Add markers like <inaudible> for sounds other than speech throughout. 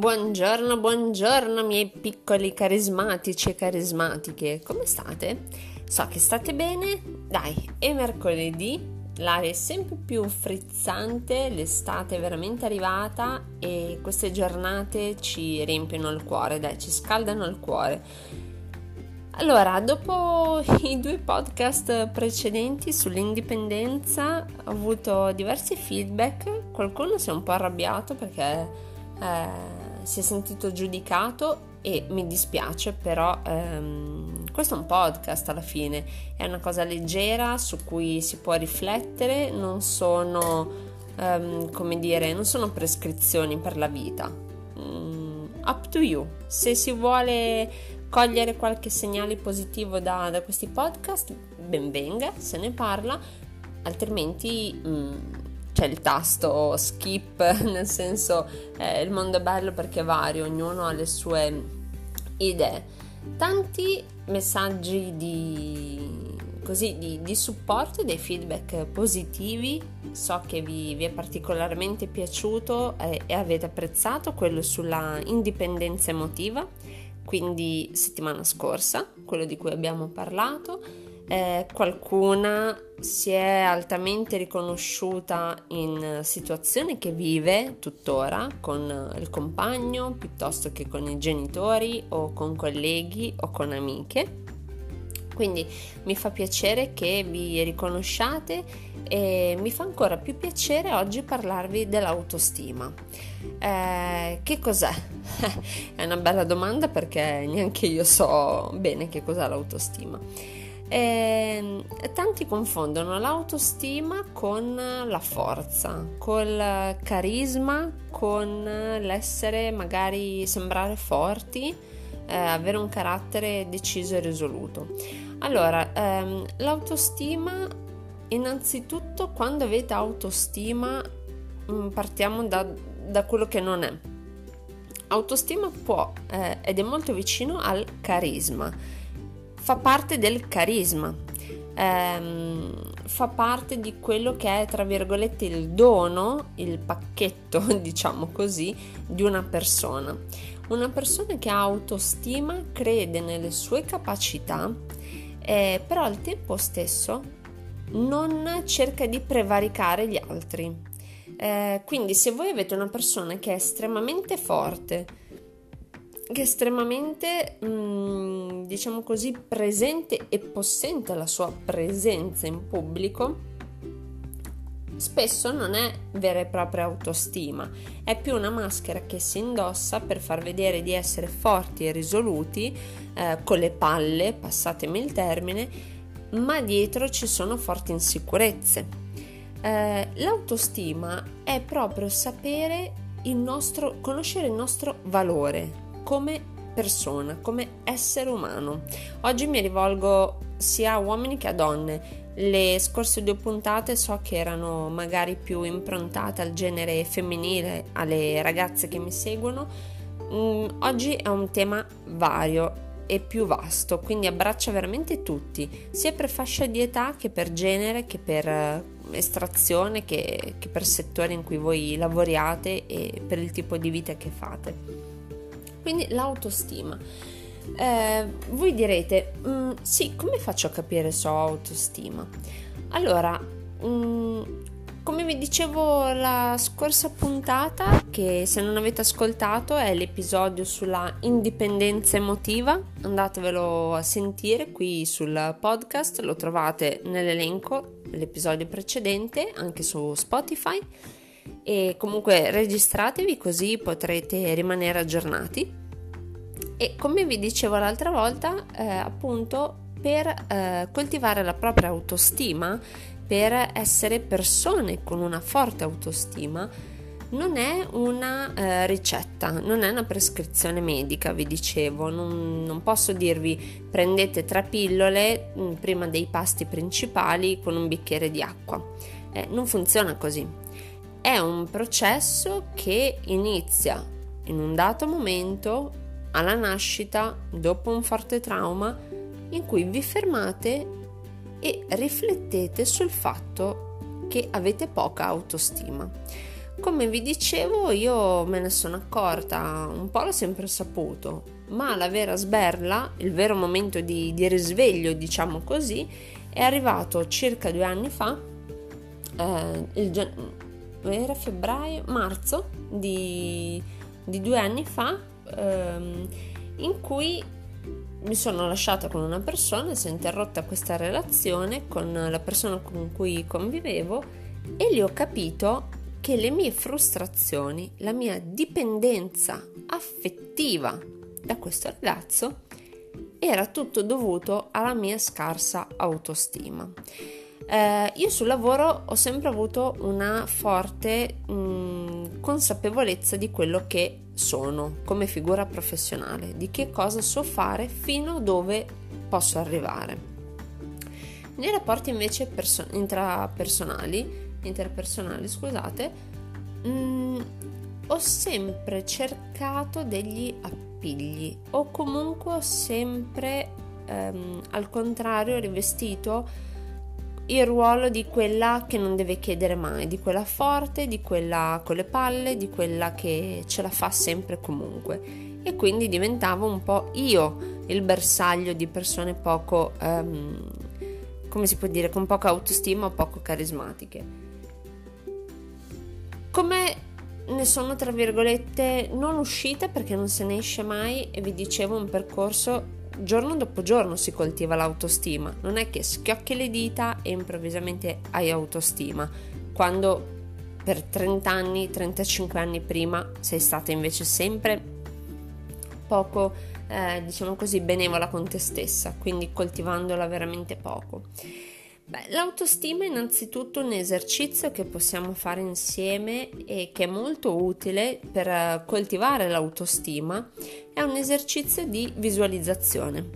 Buongiorno, buongiorno miei piccoli carismatici e carismatiche, come state? So che state bene? Dai, è mercoledì, l'aria è sempre più frizzante, l'estate è veramente arrivata e queste giornate ci riempiono il cuore, dai, ci scaldano il cuore. Allora, dopo i due podcast precedenti sull'indipendenza ho avuto diversi feedback, qualcuno si è un po' arrabbiato perché eh, si è sentito giudicato e mi dispiace, però ehm, questo è un podcast alla fine, è una cosa leggera su cui si può riflettere, non sono, ehm, come dire, non sono prescrizioni per la vita. Mm, up to you. Se si vuole cogliere qualche segnale positivo da, da questi podcast, ben venga, se ne parla, altrimenti... Mm, c'è il tasto skip, <laughs> nel senso eh, il mondo è bello perché vario, ognuno ha le sue idee. Tanti messaggi di, così, di, di supporto e dei feedback positivi, so che vi, vi è particolarmente piaciuto e, e avete apprezzato quello sulla indipendenza emotiva, quindi settimana scorsa, quello di cui abbiamo parlato eh, qualcuna si è altamente riconosciuta in situazioni che vive tuttora con il compagno piuttosto che con i genitori o con colleghi o con amiche. Quindi mi fa piacere che vi riconosciate e mi fa ancora più piacere oggi parlarvi dell'autostima. Eh, che cos'è? <laughs> È una bella domanda perché neanche io so bene che cos'è l'autostima. E tanti confondono l'autostima con la forza, col carisma, con l'essere magari sembrare forti, eh, avere un carattere deciso e risoluto. Allora, ehm, l'autostima, innanzitutto, quando avete autostima, mm, partiamo da, da, quello che non è. Autostima può eh, ed è molto vicino al carisma fa parte del carisma, ehm, fa parte di quello che è, tra virgolette, il dono, il pacchetto, <laughs> diciamo così, di una persona. Una persona che ha autostima, crede nelle sue capacità, eh, però al tempo stesso non cerca di prevaricare gli altri. Eh, quindi se voi avete una persona che è estremamente forte, estremamente, mm, diciamo così, presente e possente la sua presenza in pubblico, spesso non è vera e propria autostima, è più una maschera che si indossa per far vedere di essere forti e risoluti, eh, con le palle, passatemi il termine, ma dietro ci sono forti insicurezze. Eh, l'autostima è proprio sapere il nostro, conoscere il nostro valore, come persona, come essere umano. Oggi mi rivolgo sia a uomini che a donne. Le scorse due puntate so che erano magari più improntate al genere femminile, alle ragazze che mi seguono. Mm, oggi è un tema vario e più vasto, quindi abbraccia veramente tutti, sia per fascia di età che per genere, che per eh, estrazione, che, che per settori in cui voi lavoriate e per il tipo di vita che fate. Quindi l'autostima. Eh, voi direte, mm, sì, come faccio a capire se ho autostima? Allora, mm, come vi dicevo la scorsa puntata, che se non avete ascoltato è l'episodio sulla indipendenza emotiva, andatevelo a sentire qui sul podcast, lo trovate nell'elenco dell'episodio precedente, anche su Spotify e comunque registratevi così potrete rimanere aggiornati. E come vi dicevo l'altra volta, eh, appunto per eh, coltivare la propria autostima, per essere persone con una forte autostima, non è una eh, ricetta, non è una prescrizione medica, vi dicevo, non, non posso dirvi prendete tre pillole mh, mm, prima dei pasti principali con un bicchiere di acqua. Eh, non funziona così è un processo che inizia in un dato momento, alla nascita, dopo un forte trauma, in cui vi fermate e riflettete sul fatto che avete poca autostima. Come vi dicevo, io me ne sono accorta, un po' l'ho sempre saputo, ma la vera sberla, il vero momento di, di risveglio, diciamo così, è arrivato circa due anni fa, eh, il, era febbraio, marzo di, di due anni fa, ehm, in cui mi sono lasciata con una persona, si è interrotta questa relazione con la persona con cui convivevo e lì ho capito che le mie frustrazioni, la mia dipendenza affettiva da questo ragazzo era tutto dovuto alla mia scarsa autostima. Eh, io sul lavoro ho sempre avuto una forte mh, consapevolezza di quello che sono come figura professionale, di che cosa so fare fino a dove posso arrivare. Nei rapporti invece perso- intrapersonali, interpersonali, scusate, mh, ho sempre cercato degli appigli o comunque ho sempre ehm, al contrario rivestito il ruolo di quella che non deve chiedere mai, di quella forte, di quella con le palle, di quella che ce la fa sempre comunque. E quindi diventavo un po' io il bersaglio di persone poco, um, come si può dire, con poca autostima o poco carismatiche. Come ne sono, tra virgolette, non uscita perché non se ne esce mai e vi dicevo un percorso giorno dopo giorno si coltiva l'autostima, non è che schiocchi le dita e improvvisamente hai autostima, quando per 30 anni, 35 anni prima sei stata invece sempre poco, eh, diciamo così, benevola con te stessa, quindi coltivandola veramente poco. Beh, l'autostima è innanzitutto un esercizio che possiamo fare insieme e che è molto utile per eh, coltivare l'autostima. È un esercizio di visualizzazione.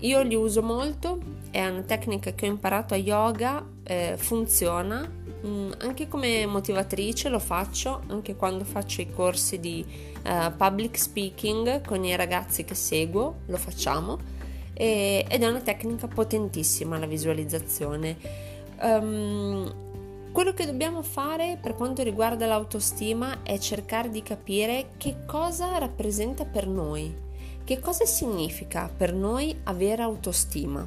Io li uso molto, è una tecnica che ho imparato a yoga, eh, funziona, mm, anche come motivatrice lo faccio, anche quando faccio i corsi di uh, public speaking con i ragazzi che seguo, lo facciamo e, ed è una tecnica potentissima la visualizzazione. Um, quello che dobbiamo fare per quanto riguarda l'autostima è cercare di capire che cosa rappresenta per noi, che cosa significa per noi avere autostima.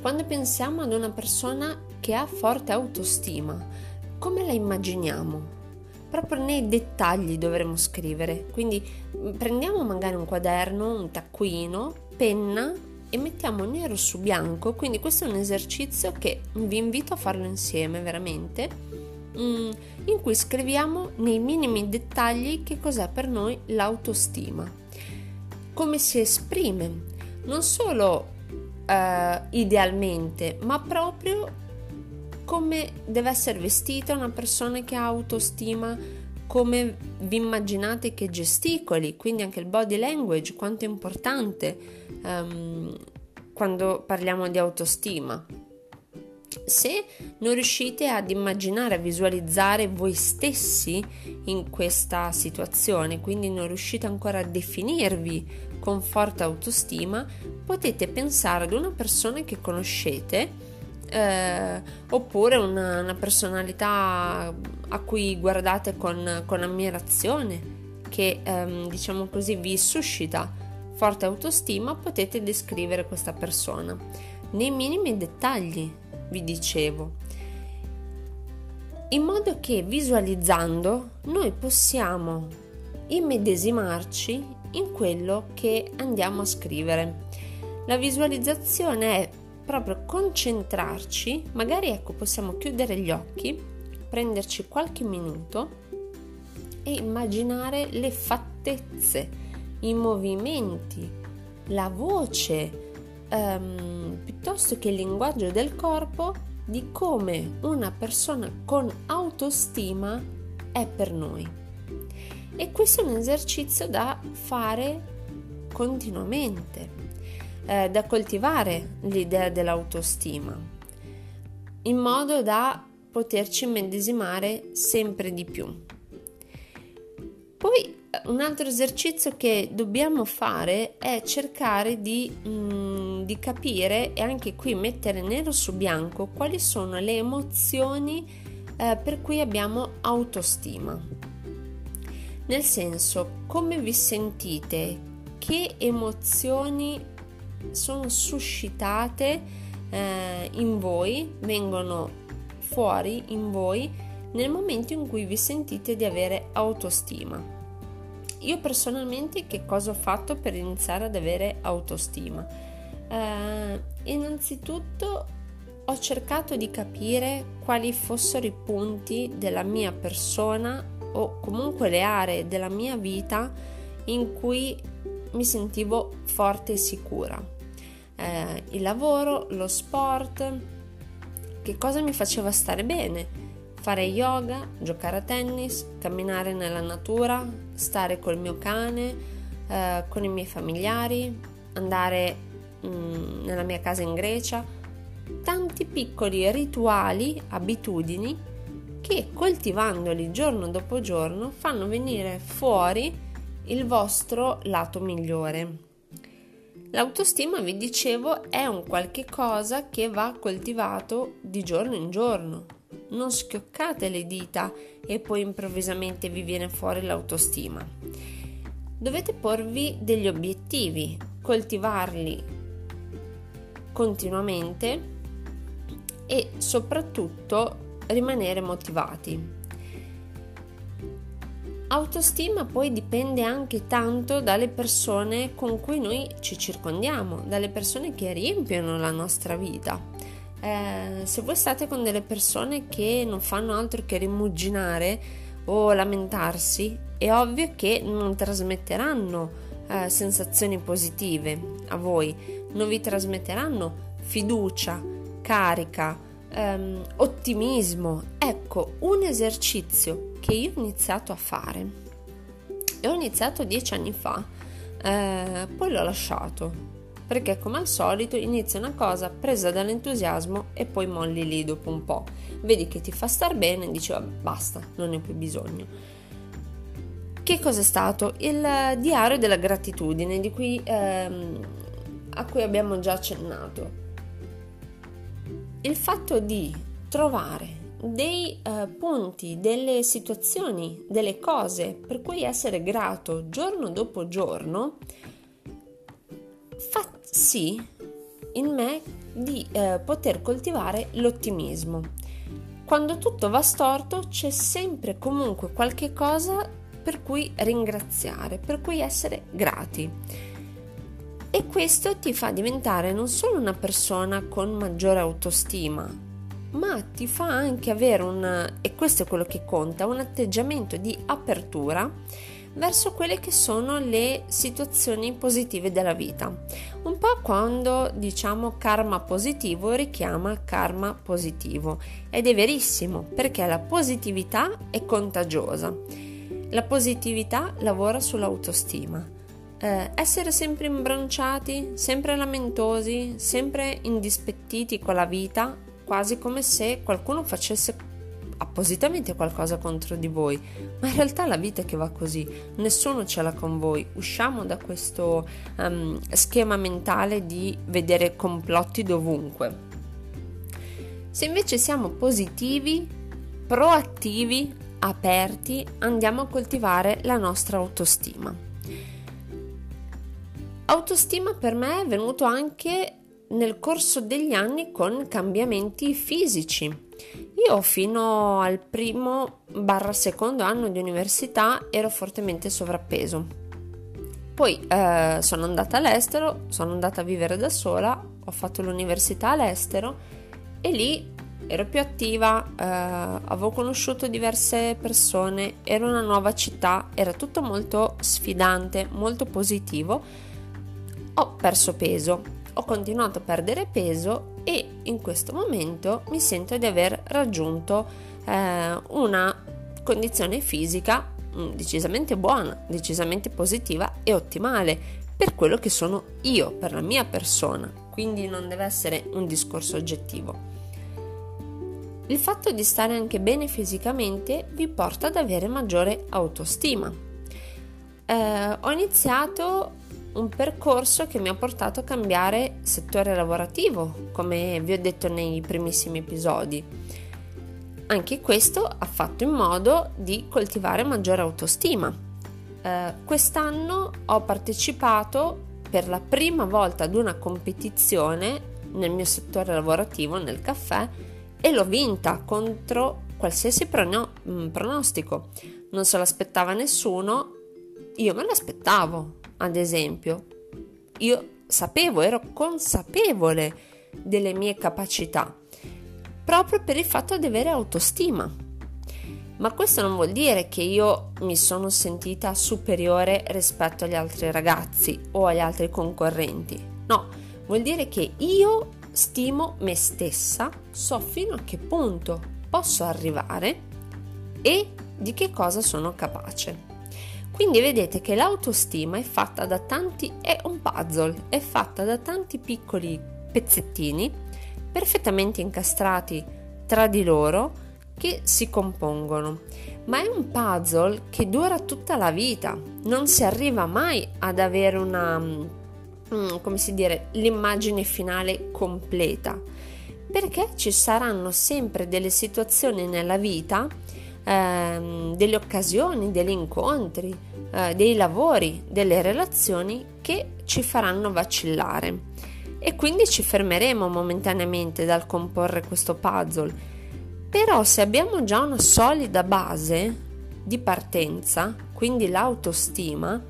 Quando pensiamo ad una persona che ha forte autostima, come la immaginiamo? Proprio nei dettagli dovremo scrivere, quindi prendiamo magari un quaderno, un taccuino penna e mettiamo nero su bianco, quindi questo è un esercizio che vi invito a farlo insieme veramente, mm, in cui scriviamo nei minimi dettagli che cos'è per noi l'autostima, come si esprime, non solo uh, idealmente, ma proprio come deve essere vestita una persona che ha autostima, come vi immaginate che gesticoli, quindi anche il body language, quanto è importante um, quando parliamo di autostima. Se non riuscite ad immaginare, a visualizzare voi stessi in questa situazione, quindi non riuscite ancora a definirvi con forte autostima, potete pensare ad una persona che conoscete eh, oppure una, una, personalità a cui guardate con, con ammirazione, che ehm, diciamo così vi suscita forte autostima, potete descrivere questa persona nei minimi dettagli, vi dicevo, in modo che visualizzando noi possiamo immedesimarci in quello che andiamo a scrivere. La visualizzazione è proprio concentrarci, magari ecco possiamo chiudere gli occhi, prenderci qualche minuto e immaginare le fattezze, i movimenti, la voce, ehm, piuttosto che il linguaggio del corpo di come una persona con autostima è per noi. E questo è un esercizio da fare continuamente eh, da coltivare l'idea dell'autostima, in modo da poterci medesimare sempre di più. Poi eh, un altro esercizio che dobbiamo fare è cercare di, mm, di, capire e anche qui mettere nero su bianco quali sono le emozioni eh, per cui abbiamo autostima. Nel senso, come vi sentite, che emozioni sono suscitate eh, in voi, vengono fuori in voi nel momento in cui vi sentite di avere autostima. Io personalmente che cosa ho fatto per iniziare ad avere autostima? Eh, innanzitutto ho cercato di capire quali fossero i punti della mia persona o comunque le aree della mia vita in cui mi sentivo forte e sicura. Eh, il lavoro, lo sport, che cosa mi faceva stare bene? Fare yoga, giocare a tennis, camminare nella natura, stare col mio cane, eh, con i miei familiari, andare mh, mm, nella mia casa in Grecia. Tanti piccoli rituali, abitudini che coltivandoli giorno dopo giorno fanno venire fuori il vostro lato migliore. L'autostima, vi dicevo, è un qualche cosa che va coltivato di giorno in giorno. Non schioccate le dita e poi improvvisamente vi viene fuori l'autostima. Dovete porvi degli obiettivi, coltivarli continuamente e soprattutto rimanere motivati. Autostima poi dipende anche tanto dalle persone con cui noi ci circondiamo, dalle persone che riempiono la nostra vita. Eh, se voi state con delle persone che non fanno altro che rimuginare o lamentarsi, è ovvio che non trasmetteranno eh, sensazioni positive a voi, non vi trasmetteranno fiducia, carica, ehm, ottimismo. Ecco, un esercizio che io ho iniziato a fare e ho iniziato dieci anni fa, eh, poi l'ho lasciato perché come al solito inizia una cosa presa dall'entusiasmo e poi molli lì dopo un po'. Vedi che ti fa star bene e dici basta, non ne ho più bisogno. Che cos'è stato? Il diario della gratitudine di cui, ehm, a cui abbiamo già accennato il fatto di trovare dei uh, punti, delle situazioni, delle cose per cui essere grato giorno dopo giorno fa sì in me di uh, poter coltivare l'ottimismo. Quando tutto va storto c'è sempre comunque qualche cosa per cui ringraziare, per cui essere grati e questo ti fa diventare non solo una persona con maggiore autostima, ma ti fa anche avere un, e questo è quello che conta, un atteggiamento di apertura verso quelle che sono le situazioni positive della vita. Un po' quando diciamo karma positivo richiama karma positivo ed è verissimo perché la positività è contagiosa. La positività lavora sull'autostima eh, essere sempre imbronciati, sempre lamentosi, sempre indispettiti con la vita, quasi come se qualcuno facesse appositamente qualcosa contro di voi, ma in realtà la vita è che va così, nessuno ce l'ha con voi, usciamo da questo um, schema mentale di vedere complotti dovunque. Se invece siamo positivi, proattivi, aperti, andiamo a coltivare la nostra autostima. Autostima per me è venuto anche nel corso degli anni con cambiamenti fisici. Io fino al primo barra secondo anno di università ero fortemente sovrappeso. Poi eh, sono andata all'estero, sono andata a vivere da sola, ho fatto l'università all'estero e lì ero più attiva, eh, avevo conosciuto diverse persone, era una nuova città, era tutto molto sfidante, molto positivo ho perso peso, ho continuato a perdere peso e in questo momento mi sento di aver raggiunto eh, una condizione fisica mm, decisamente buona, decisamente positiva e ottimale per quello che sono io, per la mia persona, quindi non deve essere un discorso oggettivo. Il fatto di stare anche bene fisicamente vi porta ad avere maggiore autostima. Eh, ho iniziato un percorso che mi ha portato a cambiare settore lavorativo, come vi ho detto nei primissimi episodi. anche questo ha fatto in modo di coltivare maggiore autostima. Eh, quest'anno ho partecipato per la prima volta ad una competizione nel mio settore lavorativo, nel caffè, e l'ho vinta contro qualsiasi prono- pronostico. Non se l'aspettava nessuno, io me l'aspettavo, ad esempio. Io sapevo, ero consapevole delle mie capacità, proprio per il fatto di avere autostima. Ma questo non vuol dire che io mi sono sentita superiore rispetto agli altri ragazzi o agli altri concorrenti. No, vuol dire che io stimo me stessa, so fino a che punto posso arrivare e di che cosa sono capace. Quindi vedete che l'autostima è fatta da tanti, è un puzzle, è fatta da tanti piccoli pezzettini perfettamente incastrati tra di loro che si compongono. Ma è un puzzle che dura tutta la vita, non si arriva mai ad avere una, mm, come si dire, l'immagine finale completa, perché ci saranno sempre delle situazioni nella vita ehm, delle occasioni, degli incontri, eh, dei lavori, delle relazioni che ci faranno vacillare. E quindi ci fermeremo momentaneamente dal comporre questo puzzle. Però se abbiamo già una solida base di partenza, quindi l'autostima,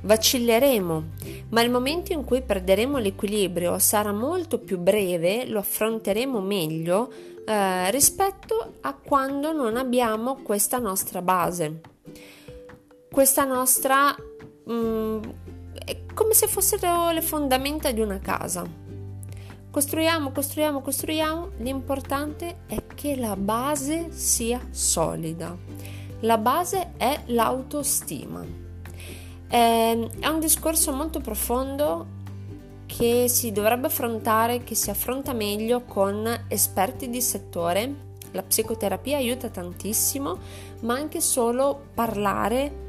vacilleremo, ma il momento in cui perderemo l'equilibrio sarà molto più breve, lo affronteremo meglio eh, rispetto a quando non abbiamo questa nostra base. Questa nostra... Mm, è come se fossero le fondamenta di una casa. Costruiamo, costruiamo, costruiamo, l'importante è che la base sia solida. La base è l'autostima. Ehm, è un discorso molto profondo che si dovrebbe affrontare, che si affronta meglio con esperti di settore. La psicoterapia aiuta tantissimo, ma anche solo parlare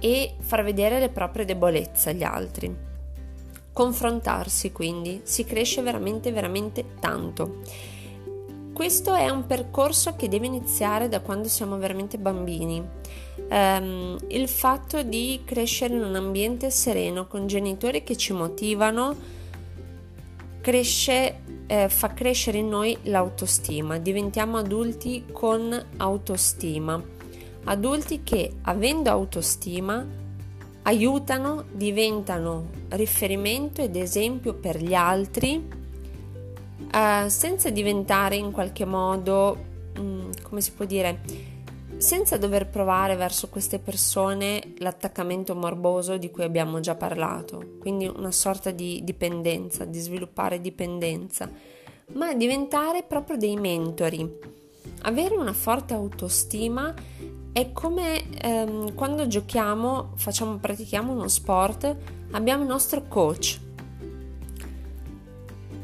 e far vedere le proprie debolezze agli altri. Confrontarsi quindi, si cresce veramente veramente tanto. Questo è un percorso che deve iniziare da quando siamo veramente bambini. Um, il fatto di crescere in un ambiente sereno con genitori che ci motivano, cresce, eh, fa crescere in noi l'autostima, diventiamo adulti con autostima, adulti che avendo autostima aiutano, diventano riferimento ed esempio per gli altri eh, senza diventare in qualche modo, mh, mm, come si può dire, senza dover provare verso queste persone l'attaccamento morboso di cui abbiamo già parlato, quindi una sorta di dipendenza, di sviluppare dipendenza, ma diventare proprio dei mentori. Avere una forte autostima è come ehm, quando giochiamo, facciamo, pratichiamo uno sport, abbiamo il nostro coach,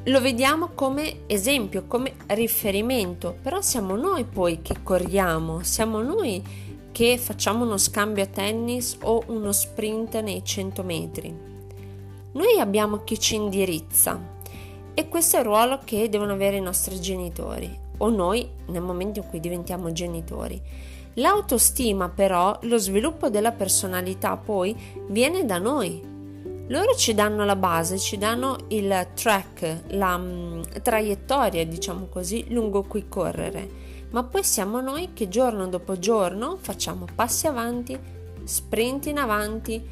lo vediamo come esempio, come riferimento, però siamo noi poi che corriamo, siamo noi che facciamo uno scambio a tennis o uno sprint nei 100 metri. Noi abbiamo chi ci indirizza e questo è il ruolo che devono avere i nostri genitori o noi nel momento in cui diventiamo genitori. L'autostima però, lo sviluppo della personalità poi viene da noi, loro ci danno la base, ci danno il track, la um, traiettoria, diciamo così, lungo cui correre, ma poi siamo noi che giorno dopo giorno facciamo passi avanti, sprint in avanti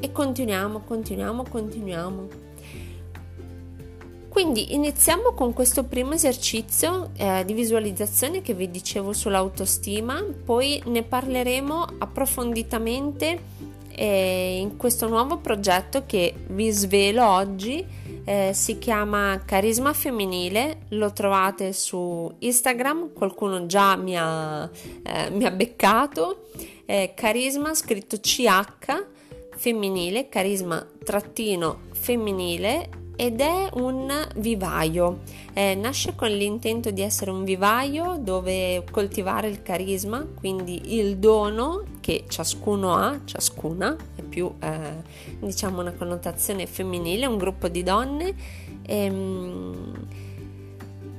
e continuiamo, continuiamo, continuiamo. Quindi iniziamo con questo primo esercizio eh, di visualizzazione che vi dicevo sull'autostima, poi ne parleremo approfonditamente e in questo nuovo progetto che vi svelo oggi eh, si chiama Carisma Femminile, lo trovate su Instagram, qualcuno già mi ha, eh, mi ha beccato, eh, Carisma scritto CH femminile, carisma trattino femminile ed è un vivaio. Eh, nasce con l'intento di essere un vivaio dove coltivare il carisma, quindi il dono che ciascuno ha, ciascuna, è più eh, diciamo una connotazione femminile, un gruppo di donne. Ehm,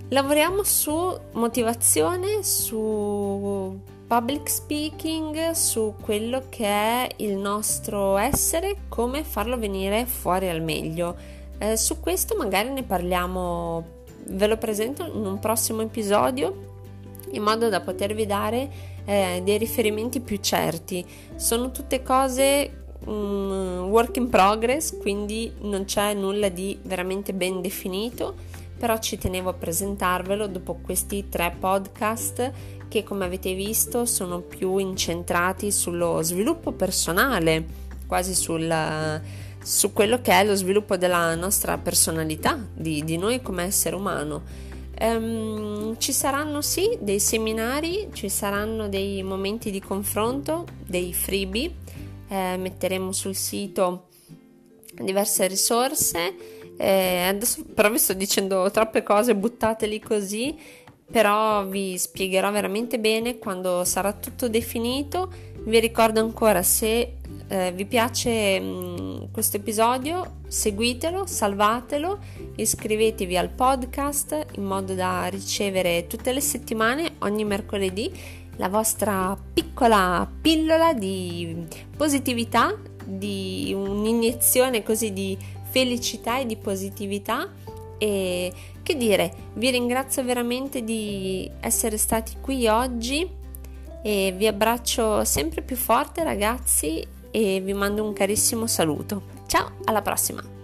Lavoriamo su motivazione, su public speaking, su quello che è il nostro essere, come farlo venire fuori al meglio. Eh, su questo magari ne parliamo, ve lo presento in un prossimo episodio in modo da potervi dare eh, dei riferimenti più certi. Sono tutte cose um, work in progress, quindi non c'è nulla di veramente ben definito però ci tenevo a presentarvelo dopo questi tre podcast che come avete visto sono più incentrati sullo sviluppo personale, quasi sul, su quello che è lo sviluppo della nostra personalità, di, di noi come essere umano. Um, ci saranno sì dei seminari, ci saranno dei momenti di confronto, dei freebie, eh, metteremo sul sito diverse risorse eh, adesso però vi sto dicendo troppe cose, buttateli così, però vi spiegherò veramente bene quando sarà tutto definito. Vi ricordo ancora se eh, vi piace mh, questo episodio, seguitelo, salvatelo, iscrivetevi al podcast in modo da ricevere tutte le settimane, ogni mercoledì, la vostra piccola pillola di positività, di un'iniezione così di felicità e di positività. E che dire, vi ringrazio veramente di essere stati qui oggi e vi abbraccio sempre più forte ragazzi e vi mando un carissimo saluto. Ciao, alla prossima!